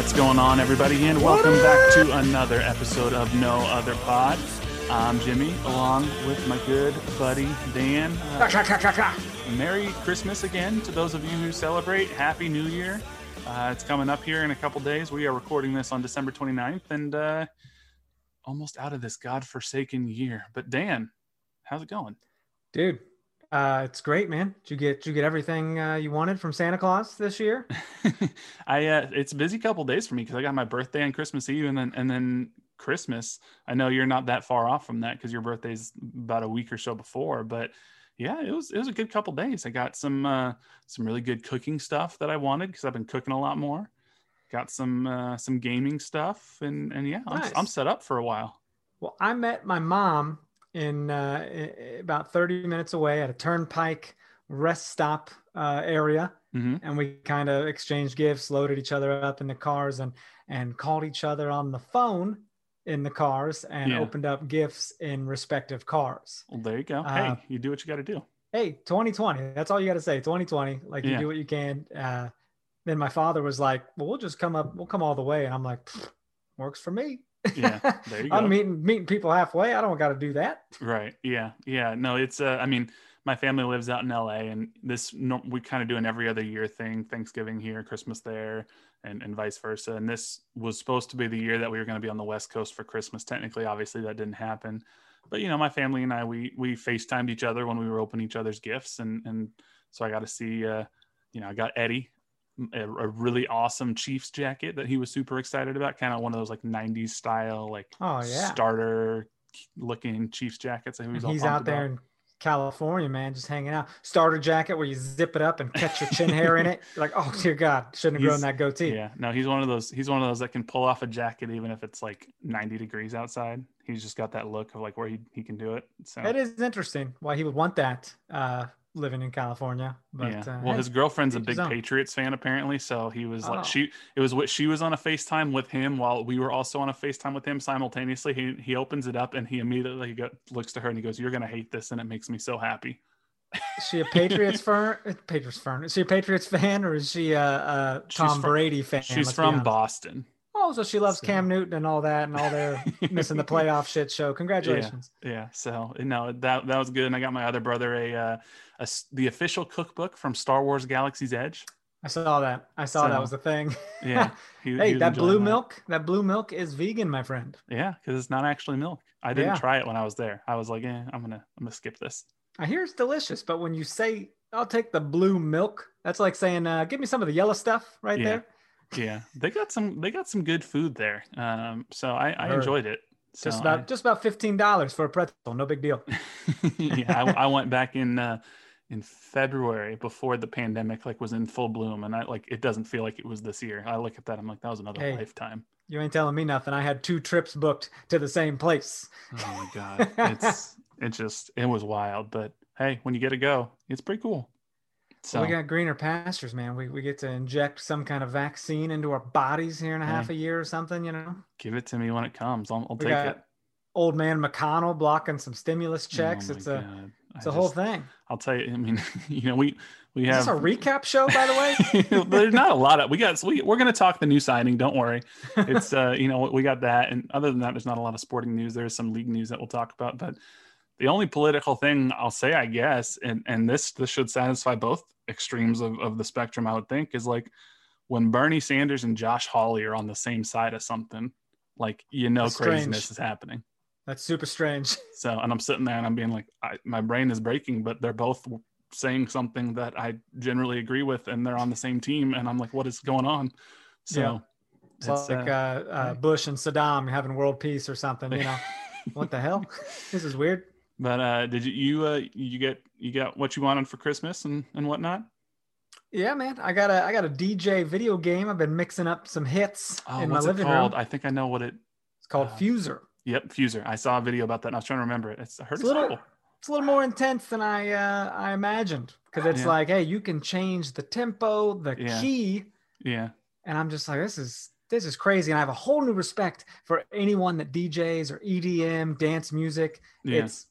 What's going on, everybody, and welcome back to another episode of No Other Pod. I'm Jimmy, along with my good buddy Dan. Uh, Merry Christmas again to those of you who celebrate. Happy New Year. Uh, it's coming up here in a couple days. We are recording this on December 29th and uh, almost out of this godforsaken year. But Dan, how's it going? Dude, uh, it's great, man. Did you get did you get everything uh, you wanted from Santa Claus this year? I uh, it's a busy couple days for me because I got my birthday on Christmas Eve and then and then Christmas. I know you're not that far off from that because your birthday's about a week or so before, but yeah, it was it was a good couple days. I got some uh, some really good cooking stuff that I wanted because I've been cooking a lot more. Got some uh, some gaming stuff and and yeah, Nice. I'm, I'm set up for a while. Well, I met my mom in uh, about 30 minutes away at a turnpike rest stop uh, area. hmm And we kind of exchanged gifts, loaded each other up in the cars, and and called each other on the phone in the cars, and Yeah. opened up gifts in respective cars. Well, there you go. Uh, hey, you do what you got to do. Hey, 2020. That's all you got to say. 2020. Like you Yeah. do what you can. Uh, then my father was like, "Well, we'll just come up. We'll come all the way." And I'm like, "Works for me." Yeah, there you go. I'm meeting meeting people halfway. I don't got to do that. Right. Yeah. Yeah. No, it's, uh, I mean, my family lives out in LA and this, no, we kind of do an every other year thing, Thanksgiving here, Christmas there, and, and vice versa. And this was supposed to be the year that we were going to be on the West Coast for Christmas. Technically, obviously, that didn't happen. But, you know, my family and I, we, we FaceTimed each other when we were opening each other's gifts. And, and so I got to see, uh, you know, I got Eddie a, a really awesome Chiefs jacket that he was super excited about, kind of one of those like 90s style, like Oh yeah. starter looking Chiefs jackets that he was And all he's out there about. in California, man, just hanging out. Starter jacket where you zip it up and catch your chin hair in it. You're like, oh dear God, shouldn't have grown that goatee. Yeah, no, he's one of those. He's one of those that can pull off a jacket even if it's like 90 degrees outside. He's just got that look of like where he, he can do it. So It is interesting why he would want that uh, living in California. But yeah. uh, well, his girlfriend's a big. Patriots fan apparently, so he was Oh. like she. It was what she was on a Facetime with him while we were also on a Facetime with him simultaneously. He he opens it up and he immediately go, looks to her and he goes, "You're gonna hate this," and it makes me so happy. is she a Patriots fan? Patriots fan? Is she a Patriots fan or is she a, a Tom from- Brady fan? She's from. Boston. Oh, so she loves So- Cam Newton and all that and all their missing the playoff shit show. Congratulations. Yeah. So no, that that was good. And I got my other brother a, uh, a the official cookbook from Star Wars Galaxy's Edge. I saw that. I saw that was the thing. Yeah. He, he hey, was that blue milk, that blue milk is vegan, my friend. Yeah, because it's not actually milk. I didn't Yeah. try it when I was there. I was like, eh, I'm gonna I'm gonna skip this. I hear it's delicious, but when you say I'll take the blue milk, that's like saying, uh, give me some of the yellow stuff right Yeah. there. Yeah, they got some they got some good food there. Um, so I, I enjoyed it. So Just about I- just about fifteen dollars for a pretzel, no big deal. yeah, I, I went back in uh, in February before the pandemic like was in full bloom, and I like it doesn't feel like it was this year. I look at that, I'm like, that was another Hey. lifetime. You ain't telling me nothing. I had two trips booked to the same place. Oh my god, it's it just it was wild. But hey, when you get to go, it's pretty cool. So we got greener pastures, man. We, we get to inject some kind of vaccine into our bodies here in a half a year or something, you know. give it to me when it comes. I'll, I'll take got it. old man McConnell blocking some stimulus Oh checks. my it's a God. It's a whole thing. I'll tell you. I mean, you know, we we Is have this a recap show, by the way? There's not a lot of we got. We we're gonna talk the new signing. Don't worry. It's uh you know we got that, and other than that, there's not a lot of sporting news. There's some league news that we'll talk about, but the only political thing I'll say, I guess, and and this this should satisfy both extremes of, of the spectrum, I would think, is like when Bernie Sanders and Josh Hawley are on the same side of something, like you know That's strange. craziness is happening. That's super strange. So, and I'm sitting there and I'm being like, I, my brain is breaking, but they're both saying something that I generally agree with, and they're on the same team, and I'm like, what is going on? So, Yeah. It's, like uh, uh, Bush and Saddam having world peace or something. You know, what the hell? This is weird. But uh, did you you uh, you get you got what you wanted for Christmas and and whatnot? Yeah, man. I got a I got a DJ video game. I've been mixing up some hits Oh, in my living called? room. I think I know what it. It's called uh, Fuser. Yep, Fuser. I saw a video about that. and I was trying to remember it. It's I heard It's it's, a little it's a little more intense than I uh, I imagined because it's Yeah. like, hey, you can change the tempo, the Yeah. key, Yeah, and I'm just like, this is this is crazy. And I have a whole new respect for anyone that DJs or EDM, dance music. yeah, It's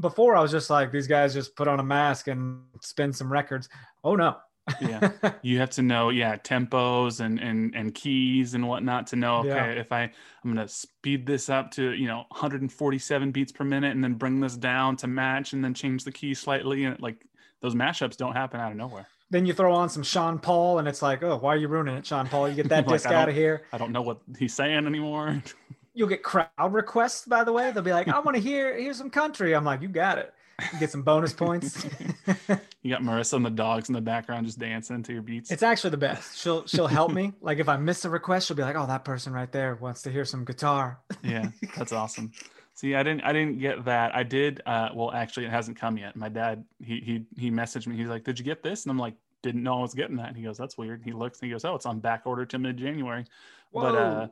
before I was just like, these guys just put on a mask and spin some records. Oh no. yeah. you have to know yeah tempos and and and keys and whatnot to know okay Yeah. if i i'm gonna speed this up to you know 147 beats per minute and then bring this down to match and then change the key slightly and like those mashups don't happen out of nowhere then you throw on some Sean Paul and it's like, oh, why are you ruining it, Sean Paul? You get that Like, disc out of here. i don't know what he's saying anymore You'll get crowd requests, by the way. They'll be like, I want to hear hear some country. I'm like, you got it. You get some bonus points. you got marissa and the dogs in the background just dancing to your beats It's actually the best. She'll she'll help me. Like if I miss a request, she'll be like, "Oh, that person right there wants to hear some guitar." yeah that's awesome see i didn't i didn't get that i did uh well actually it hasn't come yet my dad he he he messaged me he's like did you get this and i'm like didn't know i was getting that and he goes that's weird he looks and he goes oh it's on back order to mid-january but uh.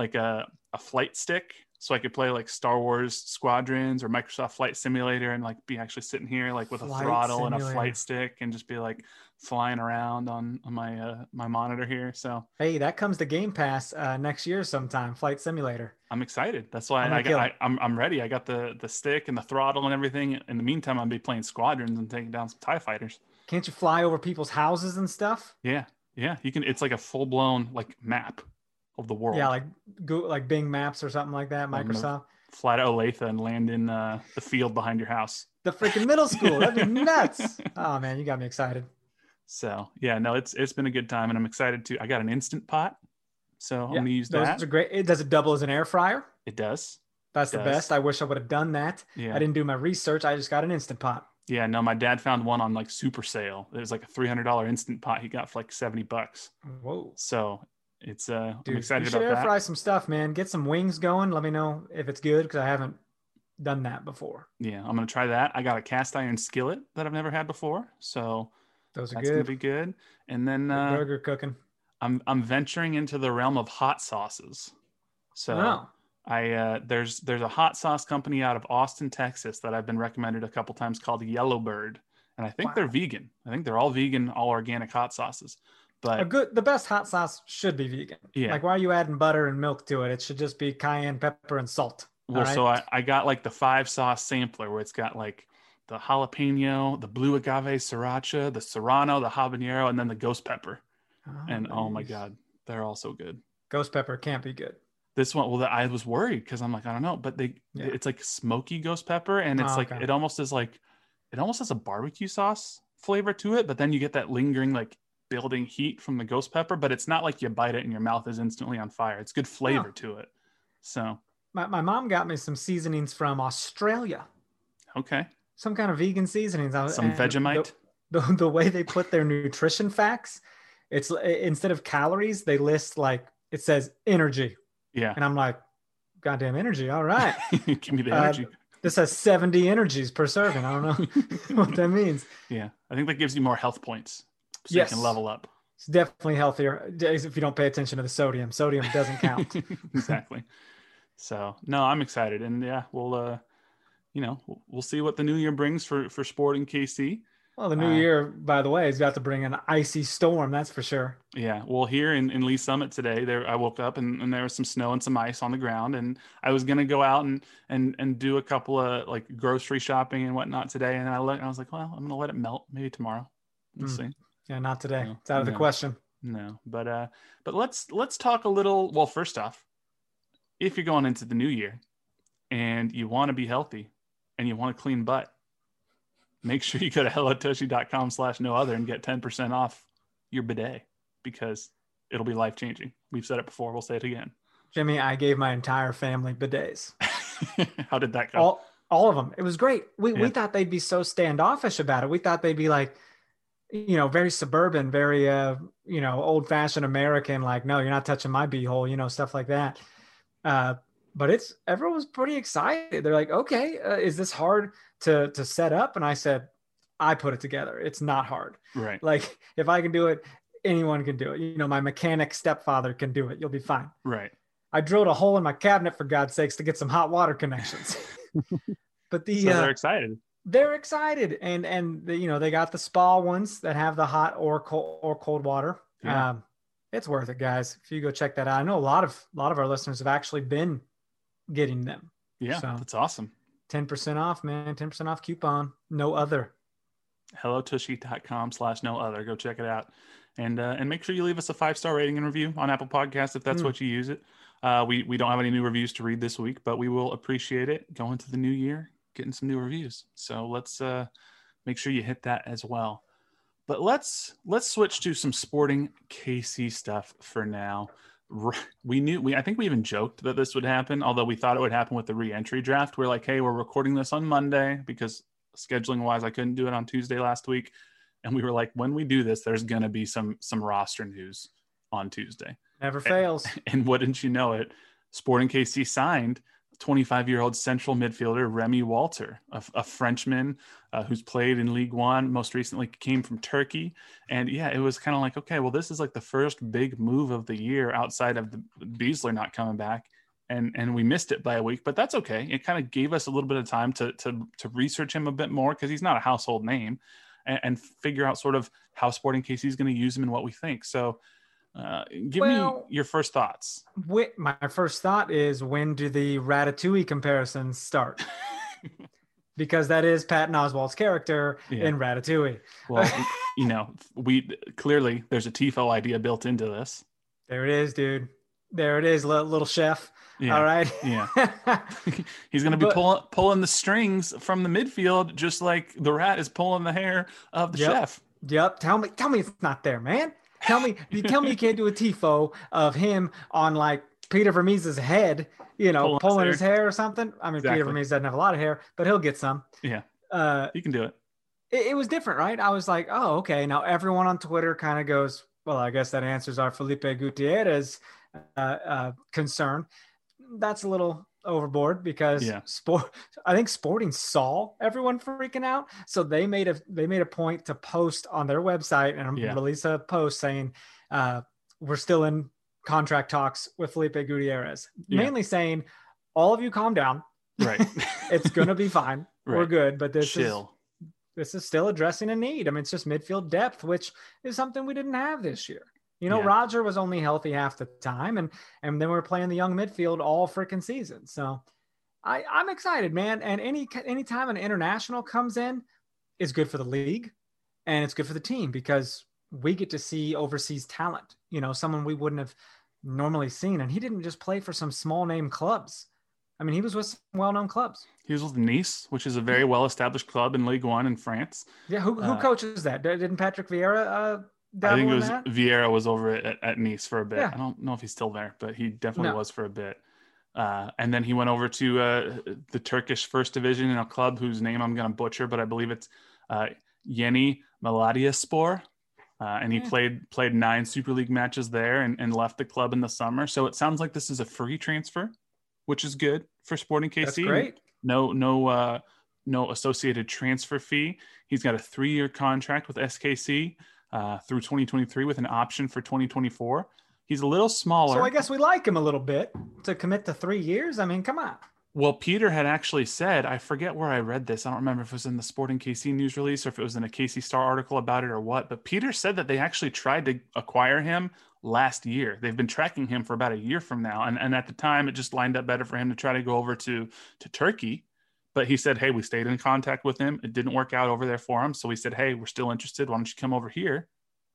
Like a, a flight stick so i could play like star wars squadrons or microsoft flight simulator and like be actually sitting here like with Flight a throttle and a flight stick and just be like flying around on, on my uh my monitor here so Hey, that comes to Game Pass uh, next year sometime. Flight Simulator. I'm excited. That's why I'm I, got, I, I'm I'm ready. I got the the stick and the throttle and everything. In the meantime, I'll be playing squadrons and taking down some Tie fighters. Can't you fly over people's houses and stuff? Yeah, yeah. You can. It's like a full blown like map of the world. Yeah, like go like Bing Maps or something like that. Microsoft. fly to Olathe and land in uh, the field behind your house. The freaking middle school. That'd be nuts. Oh man, you got me excited. So yeah, no, it's it's been a good time, and I'm excited to. I got an instant pot, so I'm Yeah, gonna use Those that. are great. It does it double as an air fryer. It does. That's the Does. best. I wish I would have done that. Yeah. I didn't do my research. I just got an instant pot. Yeah. No, my dad found one on like super sale. It was like a three hundred dollar instant pot he got for like seventy bucks. Whoa. So it's uh, Dude, I'm excited you should about air that. fry some stuff, man. Get some wings going. Let me know if it's good because I haven't done that before. Yeah, I'm gonna try that. I got a cast iron skillet that I've never had before, so Those are that's gonna be good. And then Good uh, burger cooking. I'm I'm venturing into the realm of hot sauces. So Oh, I uh, there's there's a hot sauce company out of Austin, Texas that I've been recommended a couple times called Yellowbird, and I think Wow. they're vegan. I think they're all vegan, all organic hot sauces. But a good. The best hot sauce should be vegan. Yeah. Like, why are you adding butter and milk to it? It should just be cayenne pepper and salt. well, right? so I, I got like the five sauce sampler where it's got like the jalapeno, the blue agave sriracha, the serrano, the habanero, and then the ghost pepper. Ah, and oh my god they're all so good ghost pepper can't be good. this one well i was worried because i'm like i don't know but they Yeah. it's like smoky ghost pepper and it's Oh, like okay. it almost is like it almost has a barbecue sauce flavor to it but then you get that lingering like building heat from the ghost pepper but it's not like you bite it and your mouth is instantly on fire. It's good flavor to it. So My, my mom got me some seasonings from Australia. okay. Some kind of vegan seasonings. Some and the- vegemite? the, the way they put their nutrition facts it's instead of calories they list like it says energy. Yeah. And i'm like goddamn energy all right. Give me the Uh, energy. this has 70 energies per serving. I don't know what that means. Yeah. I think that gives you more health points so Yes. you can level up it's definitely healthier if you don't pay attention to the sodium sodium doesn't count exactly. So no, I'm excited, and yeah, we'll uh, you know, we'll, see what the new year brings for for sport in KC. Well, the new Uh, year, by the way, is about to bring an icy storm. That's for sure. Yeah, well, here in, in Lee Summit today, there I woke up and, and there was some snow and some ice on the ground, and I was gonna go out and and and do a couple of like grocery shopping and whatnot today, and I let I was like, well, I'm gonna let it melt maybe tomorrow. We'll Hmm. see. Yeah, not today. No, it's out of the question. No, but uh, but let's let's talk a little. Well, first off, if you're going into the new year and you want to be healthy and you want a clean butt, make sure you go to hellotushy.com slash no other and get 10% off your bidet because it'll be life changing. We've said it before. We'll say it again. Jimmy, I gave my entire family bidets. How did that go? All all of them. It was great. We we thought they'd be so standoffish about it. We thought they'd be like, you know, very suburban, very uh, you know, old fashioned American. Like, no, you're not touching my beehole. You know, stuff like that. Uh, but it's everyone was pretty excited. They're like, okay, uh, is this hard to to set up? And I said, I put it together. It's not hard. right. Like, if I can do it, anyone can do it. You know, my mechanic stepfather can do it. You'll be fine. Right. I drilled a hole in my cabinet for God's sakes to get some hot water connections. but the So uh, they're excited. They're excited, and and you know they got the spa ones that have the hot or cold or cold water. Yeah. Um, it's worth it, guys. If you go check that out, I know a lot of a lot of our listeners have actually been getting them. Yeah, so- that's awesome. Ten percent off, man. Ten percent off coupon. No other. hellotushy.com slash no other go check it out and uh, and make sure you leave us a five star rating and review on apple Podcasts if that's Mm. what you use it uh, we we don't have any new reviews to read this week but we will appreciate it going to the new year getting some new reviews. So let's uh, make sure you hit that as well. But let's let's switch to some sporting kc stuff for now. We knew we i think we even joked that this would happen although we thought it would happen with the re-entry draft. We're like hey we're recording this on monday because scheduling wise i couldn't do it on tuesday last week. And we were like when we do this there's going to be some some roster news on tuesday. Never fails. and wouldn't you know it sporting kc signed 25 year old central midfielder remy walter a, a frenchman uh, who's played in league one most recently came from turkey. And yeah it was kind of like okay well this is like the first big move of the year outside of the besler not coming back. And and we missed it by a week but that's okay. It kind of gave us a little bit of time to to to research him a bit more because he's not a household name and, and figure out sort of how sporting kc is going to use him and what we think. So uh, give Well- me your first thoughts Wait, my first thought is when do the Ratatouille comparisons start? because that is Patton Oswalt's character Yeah. in Ratatouille. well you know we clearly there's a tifo idea built into this There it is, dude. There it is, little chef. yeah All right. yeah he's going to be But- pulling pulling the strings from the midfield just like the rat is pulling the hair of the Yep. chef yep. Tell me, tell me it's not there, man. Tell me, you tell me you can't do a tifo of him on like Peter Vermes's head, you know, Pulling his hair. his hair or something. I mean, Peter Exactly. Vermes doesn't have a lot of hair, but he'll get some. Yeah. Uh, you can do it it, it was different, right? I was like, oh, okay. Now everyone on Twitter kind of goes, well, I guess that answers our Felipe Gutierrez uh, uh, concern. That's a little overboard because Yeah. sport. I think Sporting saw everyone freaking out, so they made a they made a point to post on their website and Yeah. release a post saying uh, we're still in contract talks with Felipe Gutierrez, Yeah. mainly saying all of you calm down. right It's gonna be fine. We're good, but this is chill this is still addressing a need. I mean, it's just midfield depth, which is something we didn't have this year. You know, Yeah. Roger was only healthy half the time, and and then we are playing the young midfield all freaking season. So I, I'm excited, man. And any any time an international comes in, is good for the league, and it's good for the team because we get to see overseas talent. You know, someone we wouldn't have normally seen, and he didn't just play for some small name clubs. I mean, he was with some well-known clubs. He was with Nice, which is a very well established club in League One in France. Yeah, who, who Uh, coaches that? Didn't Patrick Vieira uh, I think it was that? Vieira was over at, at Nice for a bit. Yeah. I don't know if he's still there, but he definitely No. was for a bit. Uh, and then he went over to uh, the Turkish first division in a club whose name I'm going to butcher, but I believe it's uh, Yeni Malatyaspor. Uh, and he Yeah. played played nine Super League matches there and, and left the club in the summer. So it sounds like this is a free transfer, which is good for Sporting KC. That's great. no no uh no associated transfer fee he's got a three-year contract with skc uh, through 2023 with an option for 2024 he's a little smaller So I guess we like him a little bit to commit to three years. I mean, come on. Well, Peter had actually said, I forget where I read this. I don't remember if it was in the Sporting KC news release or if it was in a KC Star article about it or what. But Peter said that they actually tried to acquire him last year. They've been tracking him for about a year from now. And, and at the time, it just lined up better for him to try to go over to, to Turkey. But he said, Hey, we stayed in contact with him. It didn't work out over there for him. So we said, Hey, we're still interested. Why don't you come over here?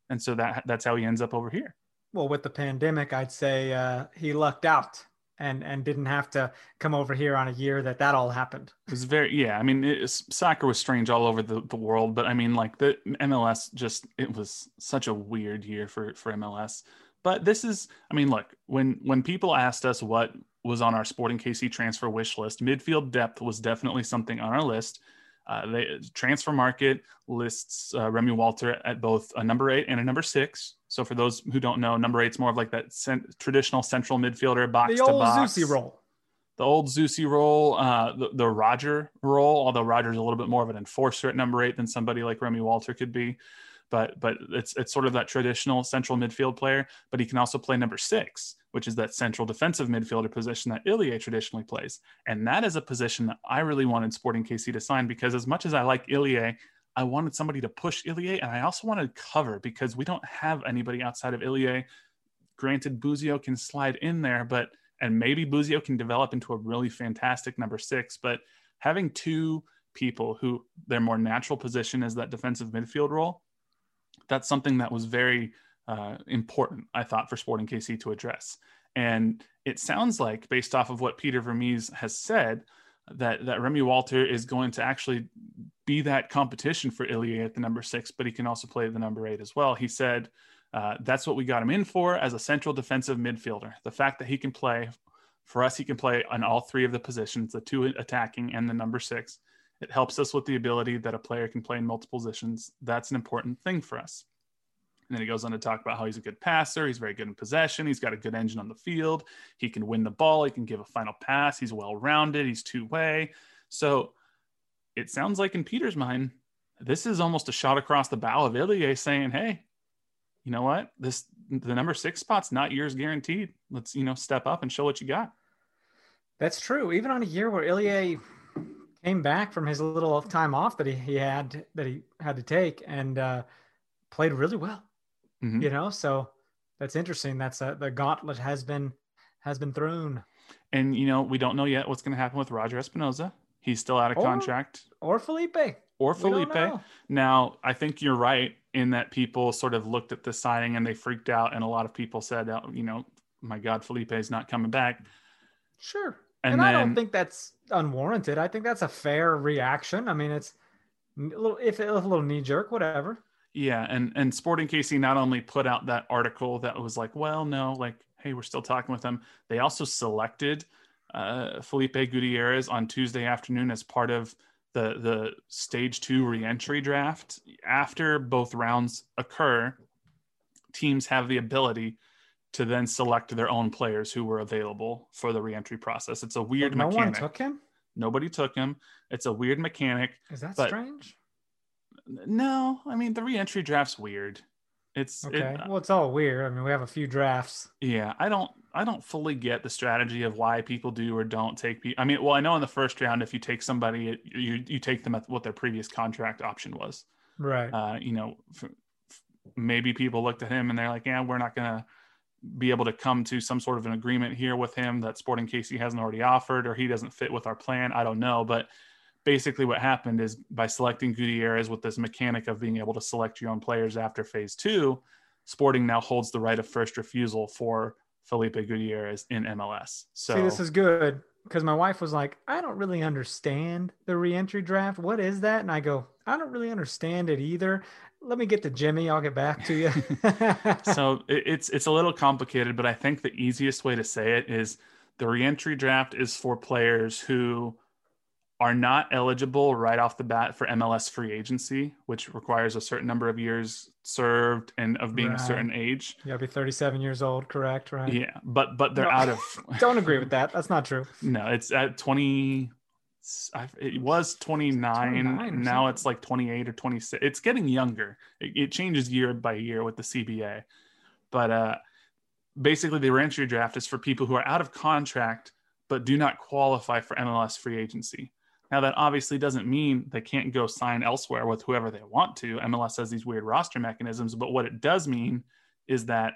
And so that that's how he ends up over here. Well, with the pandemic, I'd say uh, he lucked out and and didn't have to come over here on a year that that all happened. It was very yeah. I mean, it, soccer was strange all over the, the world, but I mean, like the MLS just it was such a weird year for for MLS. But this is, I mean, look when when people asked us what was on our Sporting KC transfer wish list, midfield depth was definitely something on our list. Uh, the transfer market lists uh, Remy Walter at both a number eight and a number six. So for those who don't know, number eight's more of like that cent- traditional central midfielder, box the to old box. Zusi role. The old Zusi role, uh, the, the Roger role, although Roger's a little bit more of an enforcer at number eight than somebody like Remy Walter could be. But but it's it's sort of that traditional central midfield player, but he can also play number six, which is that central defensive midfielder position that Ilie traditionally plays. And that is a position that I really wanted Sporting KC to sign because as much as I like Ilie, I wanted somebody to push Ilie, and I also wanted cover because we don't have anybody outside of Ilie. Granted, Busio can slide in there, but and maybe Busio can develop into a really fantastic number six. But having two people who their more natural position is that defensive midfield role, that's something that was very uh, important, I thought, for Sporting KC to address. And it sounds like, based off of what Peter Vermes has said, that that Remy Walter is going to actually be that competition for Ilie at the number six, but he can also play the number eight as well. He said uh, that's what we got him in for as a central defensive midfielder. The fact that he can play for us, he can play on all three of the positions, the two attacking and the number six. It helps us with the ability that a player can play in multiple positions. That's an important thing for us. And then he goes on to talk about how he's a good passer. He's very good in possession. He's got a good engine on the field. He can win the ball. He can give a final pass. He's well rounded. He's two way. So it sounds like in Peter's mind, this is almost a shot across the bow of Ilie saying, hey, you know what? This the number six spot's not yours guaranteed. Let's, you know, step up and show what you got. That's true. Even on a year where Ilie came back from his little time off that he, he had that he had to take and uh, played really well. Mm-hmm. You know, so that's interesting. That's a, the gauntlet has been has been thrown. And you know, we don't know yet what's going to happen with Roger Espinoza. He's still out of or, contract. Or Felipe. Or Felipe. Now, I think you're right in that people sort of looked at the signing and they freaked out, and a lot of people said, oh, you know, my God, Felipe is not coming back. Sure. And, and then, I don't think that's unwarranted. I think that's a fair reaction. I mean, it's a little if a little knee jerk, whatever. Yeah, and and Sporting KC not only put out that article that was like, well, no, like, hey, we're still talking with them. They also selected uh, Felipe Gutierrez on Tuesday afternoon as part of the the stage two reentry draft. After both rounds occur, teams have the ability to then select their own players who were available for the reentry process. It's a weird but no mechanic. one took him. Nobody took him. It's a weird mechanic. Is that strange? No, I mean the reentry draft's weird. It's okay. It, well, it's all weird. I mean, we have a few drafts. Yeah, I don't, I don't fully get the strategy of why people do or don't take people. I mean, well, I know in the first round, if you take somebody, you you take them at what their previous contract option was. Right. Uh, you know, maybe people looked at him and they're like, yeah, we're not gonna be able to come to some sort of an agreement here with him that Sporting KC hasn't already offered, or he doesn't fit with our plan. I don't know, but basically what happened is by selecting Gutierrez with this mechanic of being able to select your own players after phase two, Sporting now holds the right of first refusal for Felipe Gutierrez in MLS. So See, this is good because my wife was like, I don't really understand the reentry draft. What is that? And I go, I don't really understand it either. Let me get to Jimmy. I'll get back to you. so it's it's a little complicated, but I think the easiest way to say it is the reentry draft is for players who are not eligible right off the bat for MLS free agency, which requires a certain number of years served and of being right. a certain age. You gotta be 37 years old, correct? Right. Yeah, but but they're no, out of. don't agree with that. That's not true. No, it's at 20. It was 29. Now it's like 28 or 26. It's getting younger. It, it changes year by year with the CBA, but uh, basically the reentry draft is for people who are out of contract but do not qualify for MLS free agency. Now, that obviously doesn't mean they can't go sign elsewhere with whoever they want to. MLS has these weird roster mechanisms, but what it does mean is that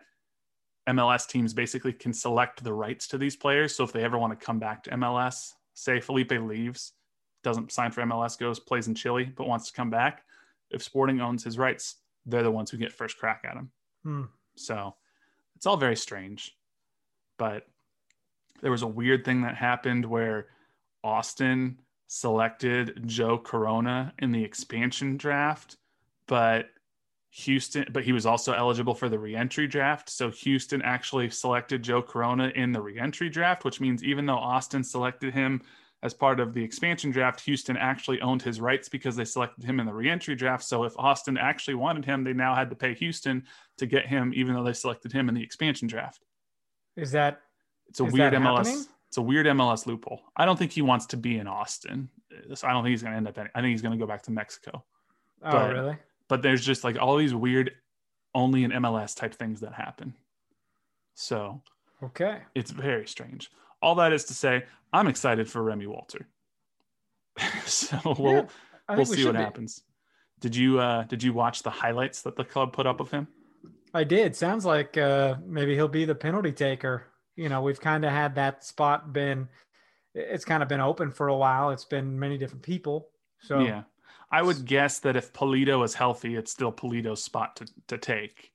MLS teams basically can select the rights to these players. So if they ever want to come back to MLS, say Felipe leaves, doesn't sign for MLS, goes, plays in Chile, but wants to come back, if Sporting owns his rights, they're the ones who get first crack at him. Hmm. So it's all very strange. But there was a weird thing that happened where Austin selected Joe Corona in the expansion draft, but Houston, but he was also eligible for the reentry draft. So Houston actually selected Joe Corona in the reentry draft, which means even though Austin selected him as part of the expansion draft, Houston actually owned his rights because they selected him in the reentry draft. So if Austin actually wanted him, they now had to pay Houston to get him, even though they selected him in the expansion draft. Is that It's a weird MLS. happening? It's a weird MLS loophole. I don't think he wants to be in Austin. So I don't think he's going to end up. Any, I think he's going to go back to Mexico. oh But- really? But there's just like all these weird, only in MLS type things that happen. So Okay. it's very strange. All that is to say, I'm excited for Remy Walter. so we'll Yeah, we'll think we see what be. happens. Did you uh did you watch the highlights that the club put up of him? I did. Sounds like uh, maybe he'll be the penalty taker. You know, we've kind of had that spot been, it's kind of been open for a while. It's been many different people. So Yeah. I would guess that if Pulido is healthy, it's still Pulido's spot to, to take.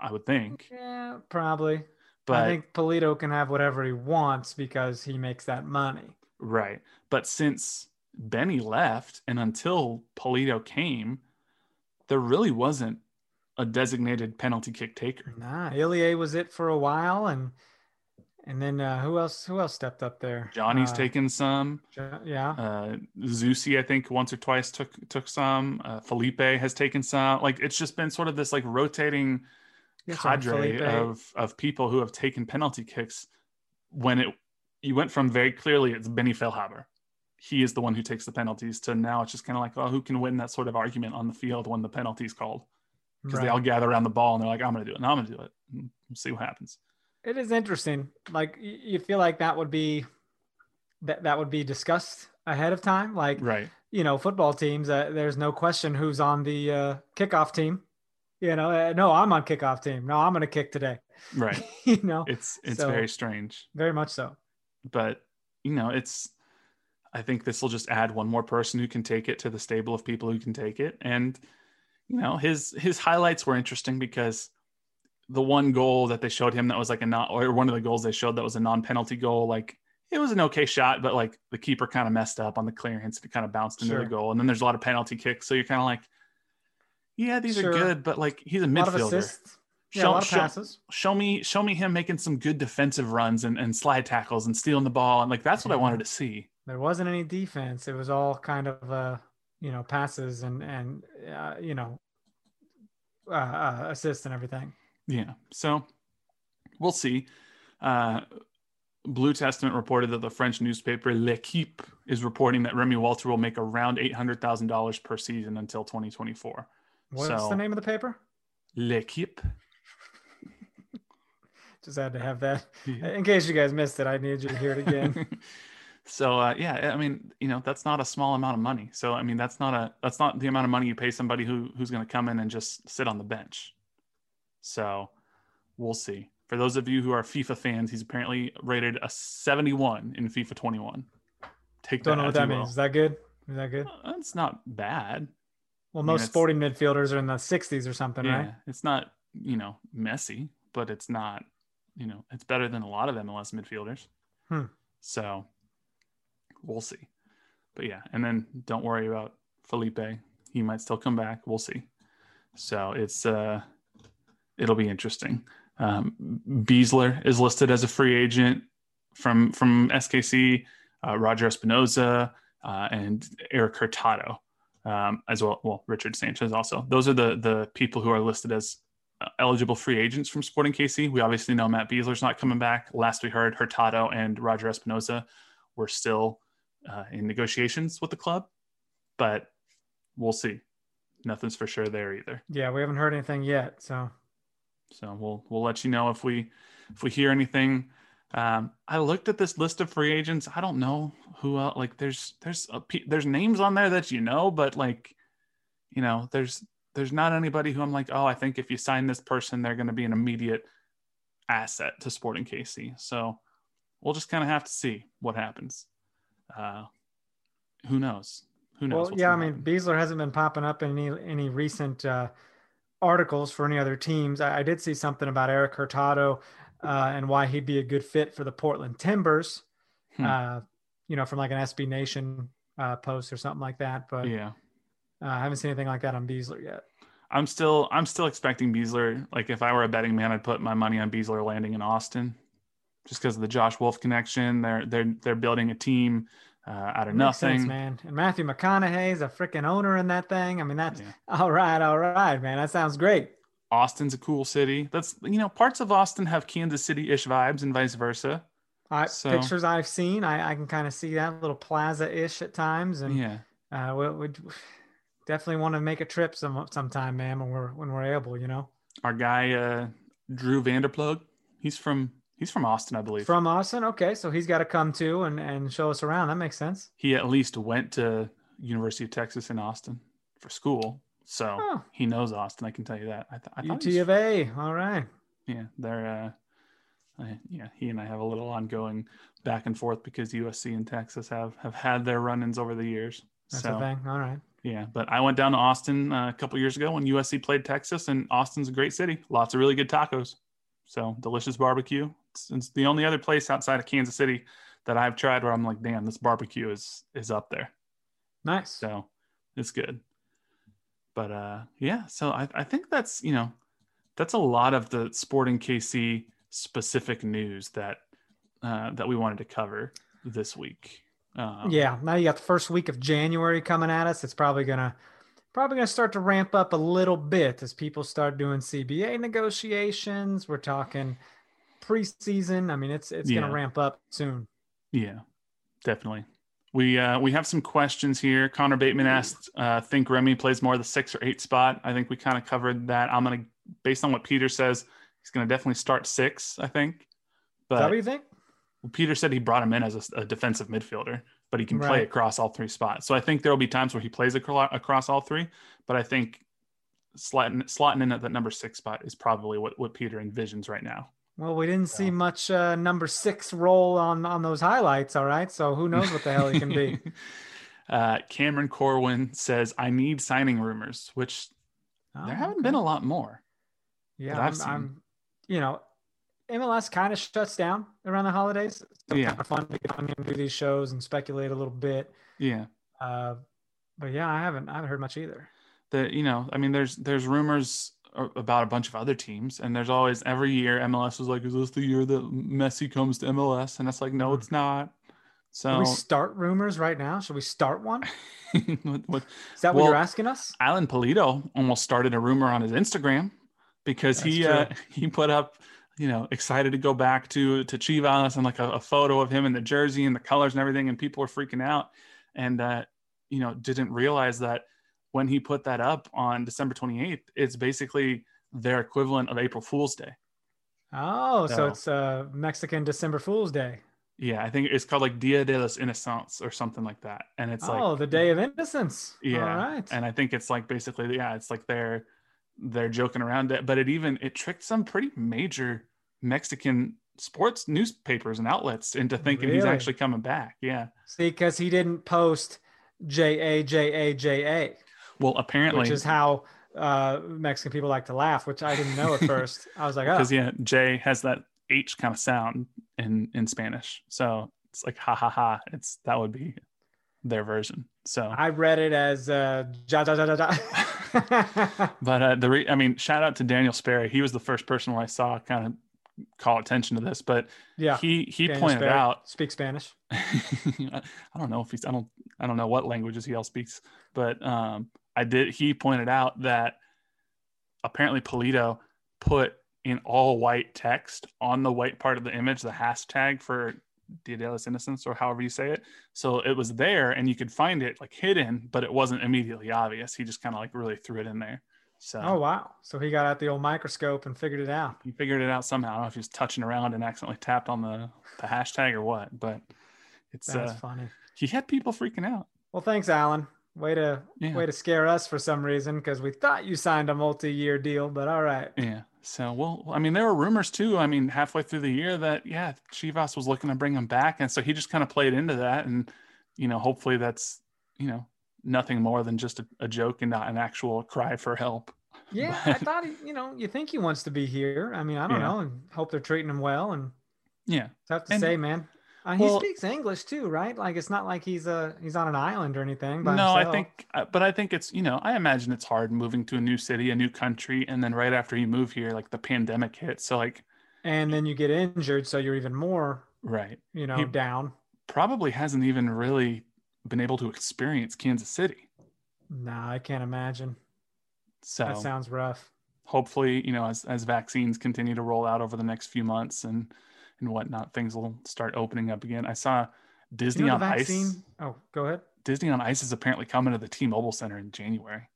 I would think. yeah, probably. But I think Pulido can have whatever he wants because he makes that money. right. But since Benny left and until Pulido came, there really wasn't a designated penalty kick taker. Nah, Ilie was it for a while, and and then uh, who else? Who else stepped up there? Johnny's uh, taken some. Yeah, Uh, Zusi, I think, once or twice took took some. Uh, Felipe has taken some. Like it's just been sort of this like rotating right, cadre of of people who have taken penalty kicks. When it you went from very clearly it's Benny Feilhaber. He is the one who takes the penalties to now it's just kind of like, oh, who can win that sort of argument on the field when the penalty's called? Because they all gather around the ball and they're like, I'm gonna do it, and I'm gonna do it. And we'll see what happens. It is interesting. Like you feel like that would be that that would be discussed ahead of time. Like Right. you know, football teams. Uh, there's no question who's on the uh, kickoff team. You know, uh, no, I'm on kickoff team. No, I'm going to kick today. Right. you know, It's it's So- very strange. very much so. but you know it's i think this will just add one more person who can take it to the stable of people who can take it and you know his his highlights were interesting because the one goal that they showed him that was like a not or one of the goals they showed that was a non-penalty goal like it was an okay shot but like the keeper kind of messed up on the clearance and it kind of bounced into Sure. the goal and then there's a lot of penalty kicks so you're kind of like yeah these Sure. are good but like he's a A midfielder. Yeah, a Show- lot of passes. show me show me him making some good defensive runs and, and slide tackles and stealing the ball and like that's what I wanted to see. There wasn't any defense. It was all kind of uh, you know passes and and uh, you know uh, uh, assists and everything. Yeah. So we'll see. Uh, Blue Testament reported that the French newspaper L'Equipe is reporting that Remy Walter will make around eight hundred thousand dollars per season until twenty twenty four. What's So- the name of the paper? L'Equipe. Just had to have that Yeah. in case you guys missed it. I need you to hear it again. so uh, yeah, I mean, you know, that's not a small amount of money. So I mean, that's not a that's not the amount of money you pay somebody who who's going to come in and just sit on the bench. So we'll see. For those of you who are FIFA fans, he's apparently rated a 71 in FIFA 21. Take Don't that know what that you will. Is that good? Is that good? Uh, It's not bad. Well, mean, most it's- sporting midfielders are in the 60s or something, yeah, right? it's not you know Messi, but it's not you know it's better than a lot of MLS midfielders. Hmm. So we'll see. But yeah, and then don't worry about Felipe. He might still come back. We'll see. So it's uh it'll be interesting. Um, Besler is listed as a free agent from from SKC. Uh, Roger Espinoza uh, and Erik Hurtado um, as well. Well, Richard Sanchez also. Those are the the people who are listed as uh, eligible free agents from Sporting KC. We obviously know Matt Besler's not coming back. Last we heard, Hurtado and Roger Espinoza were still uh, in negotiations with the club, but we'll see. Nothing's for sure there either. Yeah, we haven't heard anything yet. So So we'll we'll let you know if we if we hear anything. Um, I looked at this list of free agents. I don't know who else. Like, there's there's a, there's names on there that you know, but like, you know, there's there's not anybody who I'm like, oh, I think if you sign this person, they're going to be an immediate asset to Sporting KC. So we'll just kind of have to see what happens. Uh, who knows? Who knows? Well, yeah, I mean, Besler hasn't been popping up in any any recent uh, articles for any other teams. I, I, did see something about Erik Hurtado uh, and why he'd be a good fit for the Portland Timbers. Hmm. Uh, you know, from like an SB Nation uh, post or something like that. But yeah, uh, I haven't seen anything like that on Besler yet. I'm still I'm still expecting Besler. Like if I were a betting man, I'd put my money on Besler landing in Austin, just because of the Josh Wolff connection. They're they're they're building a team uh, out of nothing, sense, man. And Matthew McConaughey's a freaking owner in that thing. I mean, that's yeah. all right, all right, man. That sounds great. Austin's a cool city. That's you know parts of Austin have Kansas City ish vibes and vice versa. I, so, pictures I've seen, I, I can kind of see that little plaza ish at times, and yeah, uh, we, we definitely want to make a trip some sometime, man, when we're when we're able. You know, our guy uh, Drew Vanderplug, he's from he's from Austin, I believe. From Austin, okay, so he's got to come too and and show us around. That makes sense. He at least went to University of Texas in Austin for school. So oh. he knows Austin. I can tell you that. I, th- I UT of A. All right. Yeah, they're. Uh, I, yeah, he and I have a little ongoing back and forth because USC and Texas have have had their run-ins over the years. That's so, a thing. All right. Yeah, but I went down to Austin uh, a couple years ago when USC played Texas, and Austin's a great city. Lots of really good tacos. So delicious barbecue. It's, it's the only other place outside of Kansas City that I've tried where I'm like, damn, this barbecue is is up there. Nice. So it's good but uh, yeah, so I, I think that's you know that's a lot of the Sporting KC specific news that uh, that we wanted to cover this week. Um, yeah, now you got the first week of January coming at us. It's probably gonna probably gonna start to ramp up a little bit as people start doing CBA negotiations. We're talking preseason. I mean, it's it's yeah. gonna ramp up soon. Yeah, definitely. We uh, we have some questions here. Connor Bateman asked, uh, "Think Remy plays more the six or eight spot?" I think we kind of covered that. I'm gonna, based on what Peter says, he's gonna definitely start six. I think. But Is that what you think? Peter said he brought him in as a, a defensive midfielder, but he can right. play across all three spots. So I think there will be times where he plays across all three. But I think slotting, slotting in at that number six spot is probably what, what Peter envisions right now. Well, we didn't see much uh, number six roll on on those highlights. All right, so who knows what the hell he can be. uh, Cameron Corwin says, "I need signing rumors," which oh, there haven't okay. been a lot more. Yeah, I'm, I'm, you know, MLS kind of shuts down around the holidays. So yeah, kind of fun to get on and do these shows and speculate a little bit. Yeah. Uh, but yeah, I haven't I haven't heard much either. The you know, I mean, there's there's rumors about a bunch of other teams. And there's always every year MLS was like, is this the year that Messi comes to MLS? And it's like, no, it's not. So Can we start rumors right now. Should we start one? what, what, Is that what you're asking us? Alan Pulido almost started a rumor on his Instagram because That's he uh, he put up, you know, excited to go back to to Chivas and like a, a, photo of him in the jersey and the colors and everything, and people were freaking out, and uh, you know didn't realize that when he put that up on December 28th, it's basically their equivalent of April Fool's Day. Oh, so, so it's uh, Mexican December Fool's Day. Yeah, I think it's called like Dia de los Innocents or something like that. And it's oh, like Oh, the Day of Innocence. Yeah. All right. And I think it's like basically yeah, it's like they're they're joking around it, but it even it tricked some pretty major Mexican sports newspapers and outlets into thinking really? he's actually coming back. Yeah. See, because he didn't post J A J A J A. Well, apparently, which is how uh, Mexican people like to laugh, which I didn't know at first. I was like, oh, because yeah, J has that H kind of sound in in Spanish, so it's like ha ha ha. It's that would be their version. So I read it as uh, ja ja ja ja. ja. but uh, the re- I mean, shout out to Daniel Sperry. He was the first person I saw kind of call attention to this, but yeah, he he Daniel pointed Sperry. out speak Spanish. I don't know if he's I don't I don't know what languages he all speaks, but um, I did. He pointed out that apparently Pulido put in all white text on the white part of the image the hashtag for Dia de los Innocents or however you say it. So it was there and you could find it like hidden, but it wasn't immediately obvious. He just kind of like really threw it in there. So Oh wow! So he got out the old microscope and figured it out. he figured it out somehow. I don't know if he was touching around and accidentally tapped on the, the hashtag or what, but it's That's uh, funny. he had people freaking out. Well, thanks, Alan. Way to Yeah. way to scare us for some reason because we thought you signed a multi-year deal, but all right. Yeah. So, well, I mean, there were rumors too. I mean, halfway through the year that, yeah, Chivas was looking to bring him back. And so he just kind of played into that. And, you know, hopefully that's, you know, nothing more than just a, a joke and not an actual cry for help. Yeah, I thought he, you know, you think he wants to be here. I mean, I don't Yeah. know, and hope they're treating him well. And Yeah. tough to And- say, man. Uh, Well- he speaks English too, right? Like it's not like he's a he's on an island or anything. No, I think, uh, but I think it's, you know, I imagine it's hard moving to a new city, a new country. And then right after you move here, like the pandemic hit. So, like, And then you get injured, so you're even more, right. you know, He- down. Probably hasn't even really been able to experience Kansas City. Nah, I can't imagine. So, That sounds rough. hopefully, you know, as as vaccines continue to roll out over the next few months and and whatnot, things will start opening up again. I saw Disney You know on Ice. Oh, go ahead. Disney on Ice is apparently coming to the T-Mobile Center in January.